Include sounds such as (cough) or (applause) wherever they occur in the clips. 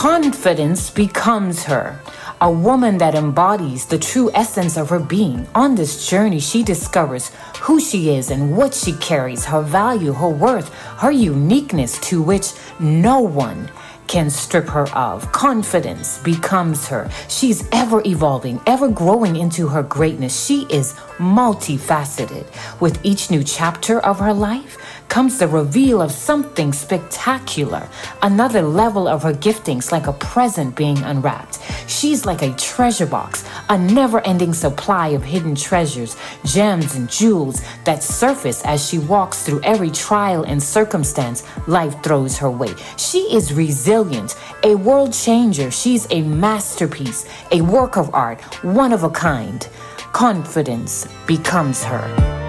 Confidence becomes her. A woman that embodies the true essence of her being. On this journey, she discovers who she is and what she carries, her value, her worth, her uniqueness to which no one can strip her of. Confidence becomes her. She's ever evolving, ever growing into her greatness. She is multifaceted. With each new chapter of her life, comes the reveal of something spectacular, another level of her giftings, like a present being unwrapped. She's like a treasure box, a never ending supply of hidden treasures, gems, and jewels that surface as she walks through every trial and circumstance life throws her way. She is resilient, a world changer. She's a masterpiece, a work of art, one of a kind. Confidence becomes her.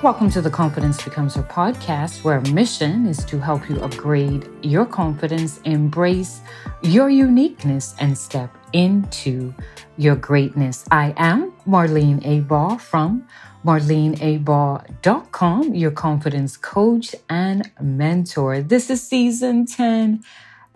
Welcome to the Confidence Becomes Her podcast, where our mission is to help you upgrade your confidence, embrace your uniqueness, and step into your greatness. I am Marlene A. Baugh from marleneabaugh.com, your confidence coach and mentor. This is season 10,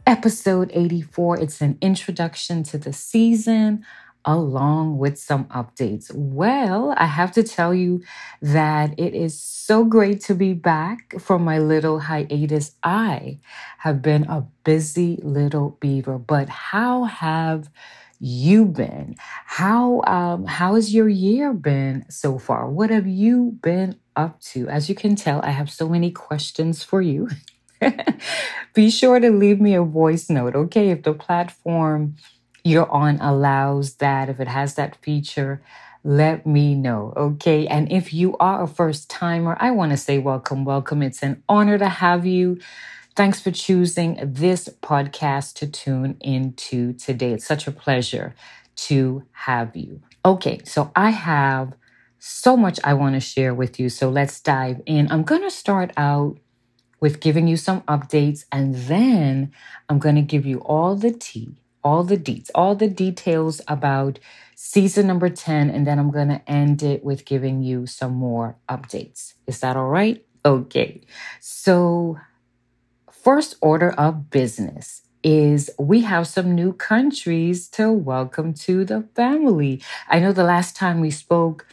episode 84. It's an introduction to the season along with some updates. Well, I have to tell you that it is so great to be back from my little hiatus. I have been a busy little beaver, but how have you been? How um how has your year been so far? What have you been up to? As you can tell, I have so many questions for you. (laughs) Be sure to leave me a voice note, okay? If the platform you're on allows that, if it has that feature, let me know. Okay. And if you are a first timer, I want to say welcome, welcome. It's an honor to have you. Thanks for choosing this podcast to tune into today. It's such a pleasure to have you. Okay. So I have so much I want to share with you. So let's dive in. I'm going to start out with giving you some updates and then I'm going to give you all the tea all the deets, all the details about season number 10, and then I'm going to end it with giving you some more updates. Is that all right? Okay. So, first order of business is we have some new countries to welcome to the family. I know the last time we spoke,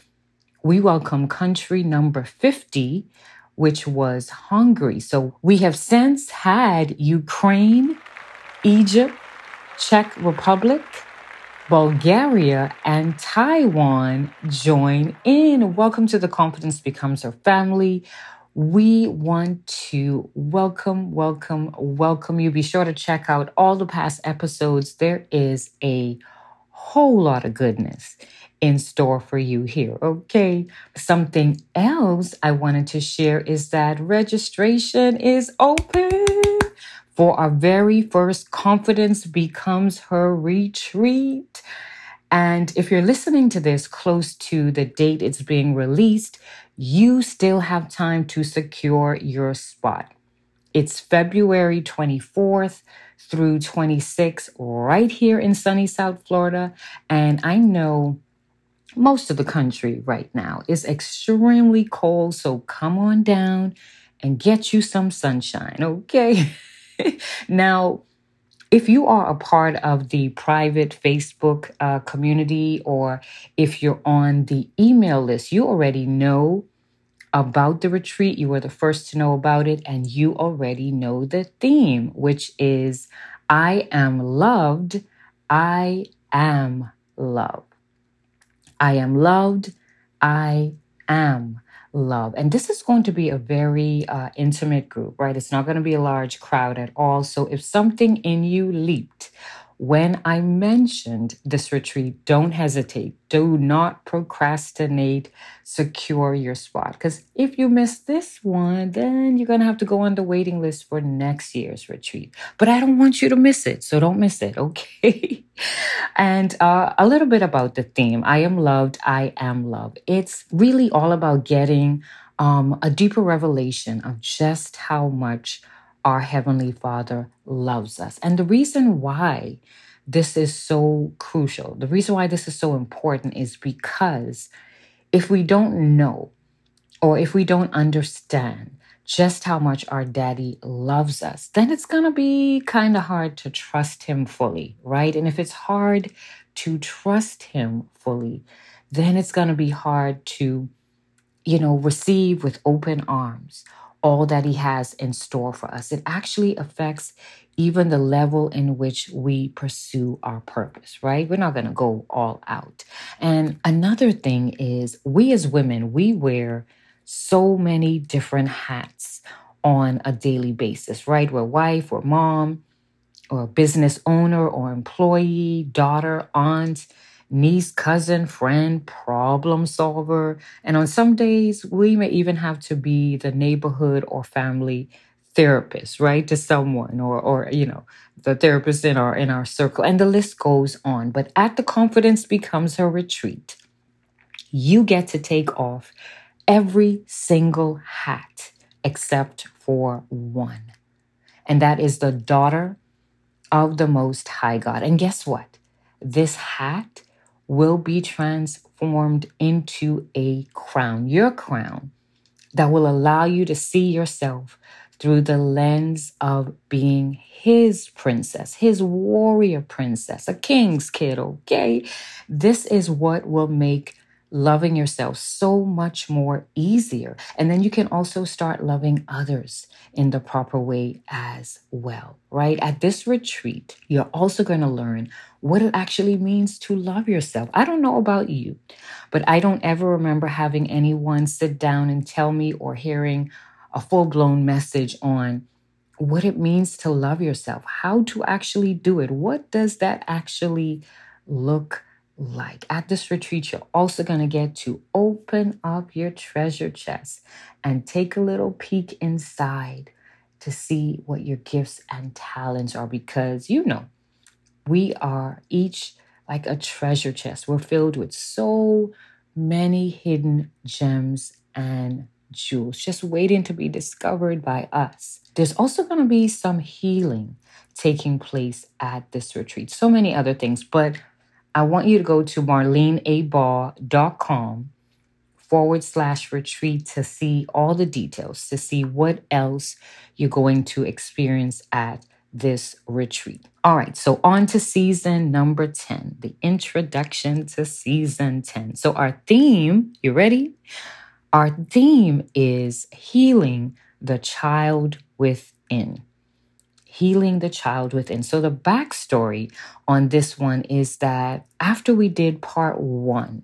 we welcome country number 50, which was Hungary. So we have since had Ukraine, Egypt, Czech Republic, Bulgaria, and Taiwan join in. Welcome to the Confidence Becomes Her Family. We want to welcome, welcome, welcome you. Be sure to check out all the past episodes. There is a whole lot of goodness in store for you here. Okay. Something else I wanted to share is that registration is open for our very first Confidence Becomes Her retreat. And if you're listening to this close to the date it's being released, you still have time to secure your spot. It's February 24th through 26th, right here in sunny South Florida. And I know most of the country right now is extremely cold. So come on down and get you some sunshine, okay? (laughs) (laughs) now, if you are a part of the private Facebook uh, community or if you're on the email list, you already know about the retreat. You were the first to know about it, and you already know the theme, which is I am loved. I am love. I am loved. I am love. And this is going to be a very uh, intimate group, right? It's not going to be a large crowd at all. So if something in you leaped when I mentioned this retreat, don't hesitate. Do not procrastinate. Secure your spot. Because if you miss this one, then you're going to have to go on the waiting list for next year's retreat. But I don't want you to miss it. So don't miss it. (laughs) Okay. and uh, a little bit about the theme I am loved. I am love. It's really all about getting um, a deeper revelation of just how much our Heavenly Father loves us. And the reason why this is so crucial, the reason why this is so important is because if we don't know or if we don't understand just how much our daddy loves us, then it's going to be kind of hard to trust him fully, right? And if it's hard to trust him fully, then it's going to be hard to, you know, receive with open arms all that he has in store for us. It actually affects even the level in which we pursue our purpose, right? We're not going to go all out. And another thing is, we as women, we wear so many different hats on a daily basis, right? We're wife or mom or business owner or employee, daughter, aunt, niece, cousin, friend, problem solver. And on some days, we may even have to be the neighborhood or family therapist, right? To someone or or you know, the therapist in our in our circle. And the list goes on. But at the confidence becomes her retreat, you get to take off every single hat except for one. And that is the daughter of the Most High God. And guess what? This hat will be transformed into a crown, your crown, that will allow you to see yourself through the lens of being his princess, his warrior princess, a king's kid, okay? This is what will make loving yourself so much more easier. And then you can also start loving others in the proper way as well, right? At this retreat, you're also going to learn what it actually means to love yourself. I don't know about you, but I don't ever remember having anyone sit down and tell me or hearing a full blown message on what it means to love yourself, how to actually do it. What does that actually look like. At this retreat, you're also going to get to open up your treasure chest and take a little peek inside to see what your gifts and talents are because you know, we are each like a treasure chest. We're filled with so many hidden gems and jewels just waiting to be discovered by us. There's also going to be some healing taking place at this retreat. So many other things, but I want you to go to marleneabaugh.com forward slash retreat to see all the details, to see what else you're going to experience at this retreat. All right, so on to season number 10, the introduction to season 10. So, our theme, you ready? Our theme is healing the child within healing the child within. So, the backstory on this one is that after we did part one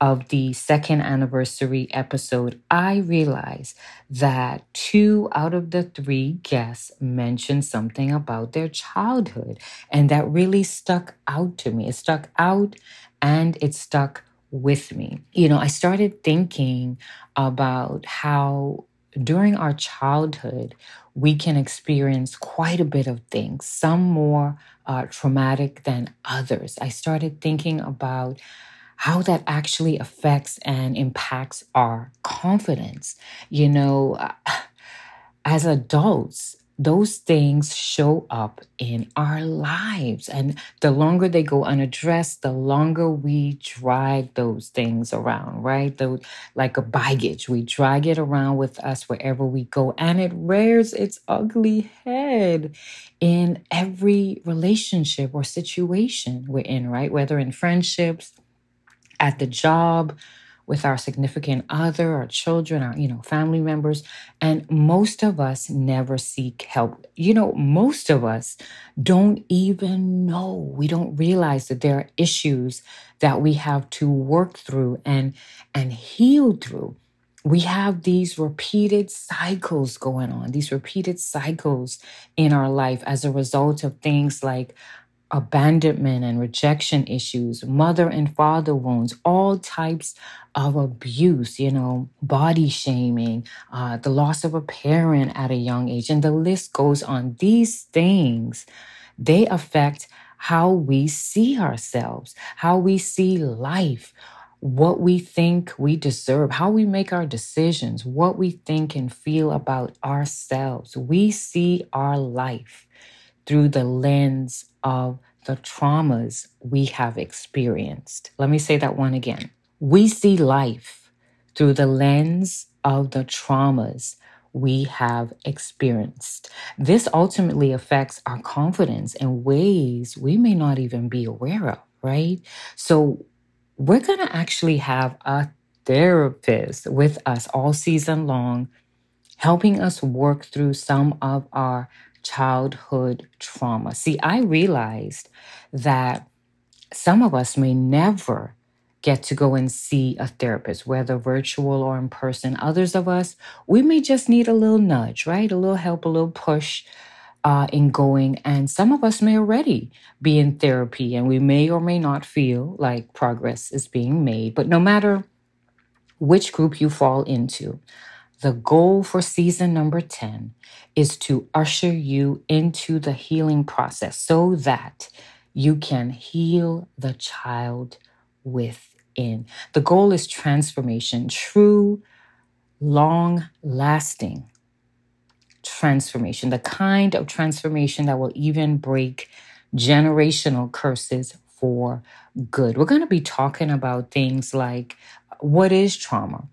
of the second anniversary episode, I realized that two out of the three guests mentioned something about their childhood. And that really stuck out to me. It stuck out and it stuck with me. You know, I started thinking about how during our childhood, we can experience quite a bit of things, some more uh, traumatic than others. I started thinking about how that actually affects and impacts our confidence. You know, uh, (sighs) as adults, those things show up in our lives. And the longer they go unaddressed, the longer we drag those things around, right? Like a baggage, we drag it around with us wherever we go, and it rears its ugly head in every relationship or situation we're in, right? Whether in friendships, at the job, with our significant other, our children, our, you know, family members. And most of us never seek help. You know, most of us don't even know. We don't realize that there are issues that we have to work through and and heal through we have these repeated cycles going on, these repeated cycles in our life as a result of things like abandonment and rejection issues, mother and father wounds, all types of abuse, you know, body shaming, uh, the loss of a parent at a young age, and the list goes on. These things, they affect how we see ourselves, how we see life, what we think we deserve, how we make our decisions, what we think and feel about ourselves. We see our life through the lens of the traumas we have experienced. Let me say that one again. We see life through the lens of the traumas we have experienced. This ultimately affects our confidence in ways we may not even be aware of, right? So, we're going to actually have a therapist with us all season long, helping us work through some of our childhood trauma. See, I realized that some of us may never get to go and see a therapist, whether virtual or in person. Others of us, we may just need a little nudge, right? A little help, a little push uh, in going. And some of us may already be in therapy and we may or may not feel like progress is being made. But no matter which group you fall into, the goal for season number 10 is to usher you into the healing process so that you can heal the child within. The goal is transformation, true, long lasting transformation, the kind of transformation that will even break generational curses for good. We're going to be talking about things like what is trauma?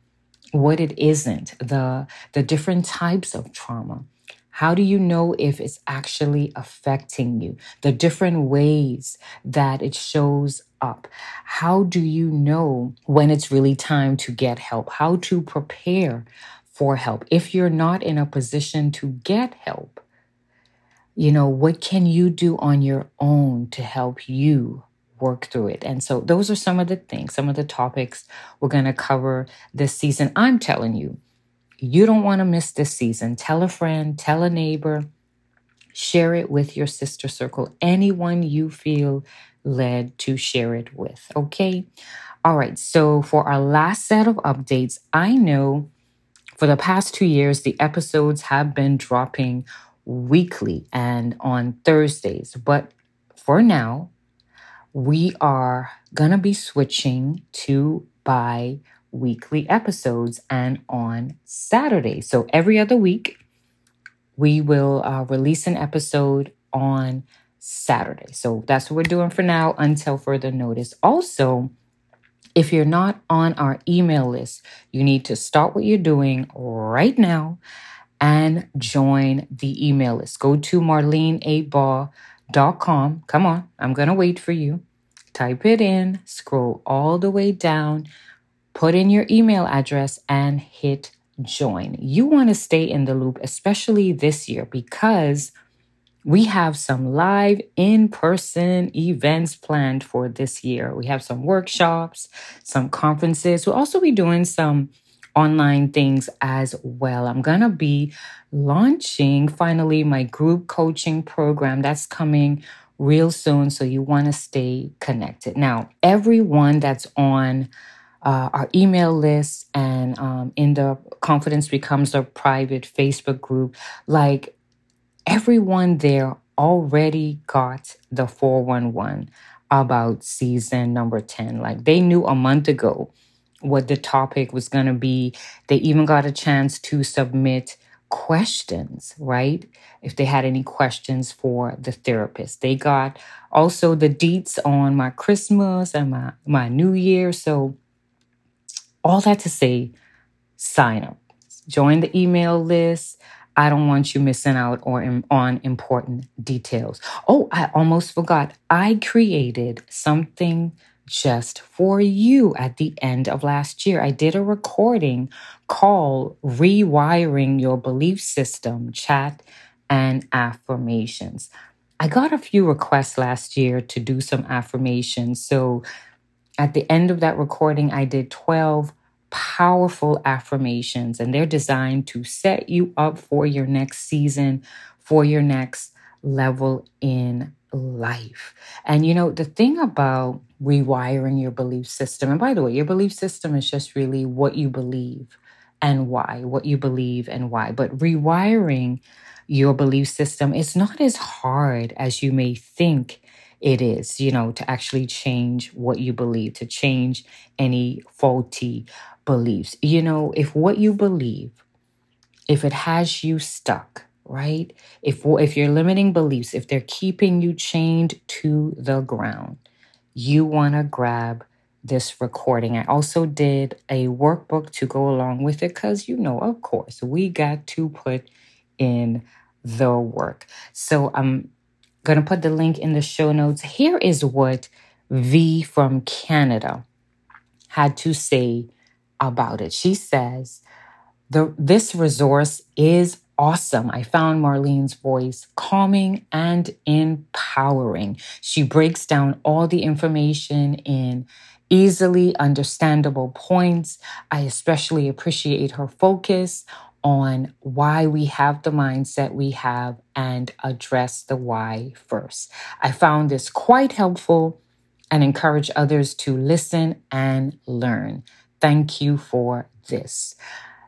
What it isn't, the, the different types of trauma. How do you know if it's actually affecting you? The different ways that it shows up. How do you know when it's really time to get help? How to prepare for help? If you're not in a position to get help, you know, what can you do on your own to help you work through it. And so those are some of the things, some of the topics we're going to cover this season. I'm telling you, you don't want to miss this season. Tell a friend, tell a neighbor, share it with your sister circle, anyone you feel led to share it with. Okay. All right. So for our last set of updates, I know for the past two years, the episodes have been dropping weekly and on Thursdays. But for now, we are going to be switching to bi weekly episodes and on Saturday. So every other week, we will uh, release an episode on Saturday. So that's what we're doing for now until further notice. Also, if you're not on our email list, you need to start what you're doing right now and join the email list. Go to marleneabaugh.com com. Come on, I'm going to wait for you. Type it in, scroll all the way down, put in your email address, and hit join. You want to stay in the loop, especially this year, because we have some live in person events planned for this year. We have some workshops, some conferences. We'll also be doing some online things as well. I'm going to be launching finally my group coaching program that's coming real soon. So you want to stay connected. Now, everyone that's on uh, our email list and um, in the Confidence Becomes Her private Facebook group, like everyone there already got the 411 about season number 10. Like they knew a month ago what the topic was going to be. They even got a chance to submit questions, right? If they had any questions for the therapist. They got also the deets on my Christmas and my, my New Year. So, all that to say, sign up, join the email list. I don't want you missing out or on important details. Oh, I almost forgot. I created something just for you at the end of last year. I did a recording called Rewiring Your Belief System Chat and Affirmations. I got a few requests last year to do some affirmations. So at the end of that recording, I did 12 powerful affirmations, and they're designed to set you up for your next season, for your next level in life. And you know, the thing about rewiring your belief system, and by the way, your belief system is just really what you believe and why, what you believe and why. But rewiring your belief system is not as hard as you may think it is, you know, to actually change what you believe, to change any faulty beliefs. You know, if what you believe, if it has you stuck, right? If if your limiting beliefs, if they're keeping you chained to the ground, you want to grab this recording. I also did a workbook to go along with it because, you know, of course, we got to put in the work. So I'm going to put the link in the show notes. Here is what V from Canada had to say about it. She says, the, this resource is awesome. I found Marlene's voice calming and empowering. She breaks down all the information in easily understandable points. I especially appreciate her focus on why we have the mindset we have and address the why first. I found this quite helpful and encourage others to listen and learn. Thank you for this.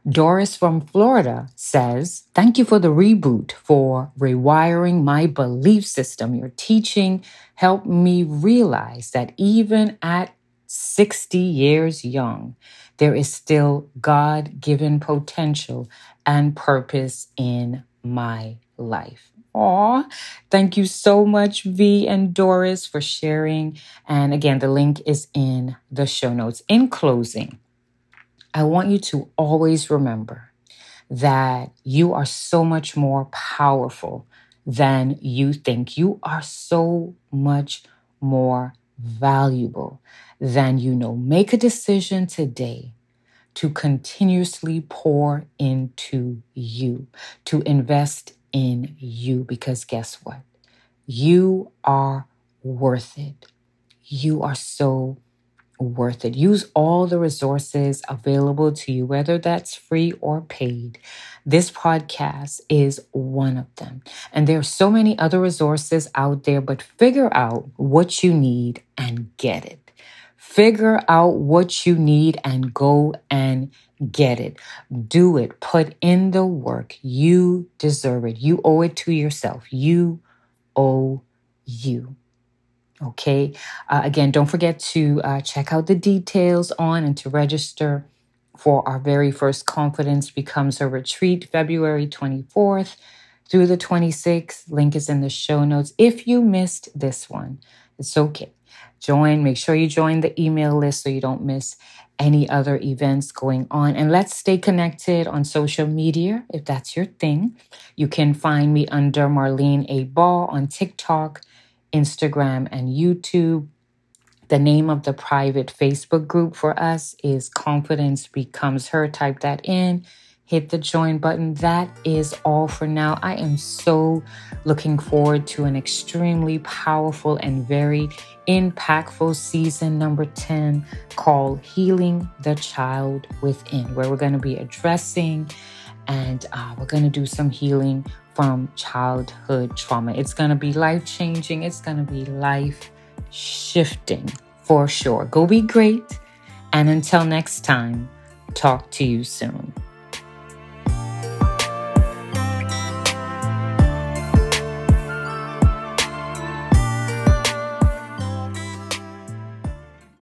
Doris from Florida says, Thank you for the reboot, for rewiring my belief system. Your teaching helped me realize that even at 60 years young, there is still God given potential and purpose in my life. Aw, thank you so much, V and Doris, for sharing. And again, the link is in the show notes. In closing, I want you to always remember that you are so much more powerful than you think. You are so much more valuable than you know. Make a decision today to continuously pour into you, to invest in you, because guess what? You are worth it. You are so worth it. Use all the resources available to you, whether that's free or paid. This podcast is one of them. And there are so many other resources out there, but figure out what you need and get it. Figure out what you need and go and get it. Do it. Put in the work. You deserve it. You owe it to yourself. You owe you. Okay. Uh, again, don't forget to uh, check out the details on and to register for our very first Confidence Becomes Her Retreat, February 24th through the 26th. Link is in the show notes. If you missed this one, it's okay. Join, make sure you join the email list so you don't miss any other events going on. And let's stay connected on social media if that's your thing. You can find me under Marlene A. Baugh on TikTok, Instagram, and YouTube. The name of the private Facebook group for us is Confidence Becomes Her. Type that in hit the join button. That is all for now. I am so looking forward to an extremely powerful and very impactful season number 10 called Healing the Child Within, where we're going to be addressing and uh, we're going to do some healing from childhood trauma. It's going to be life changing, it's going to be life shifting for sure. Go be great. And until next time, talk to you soon.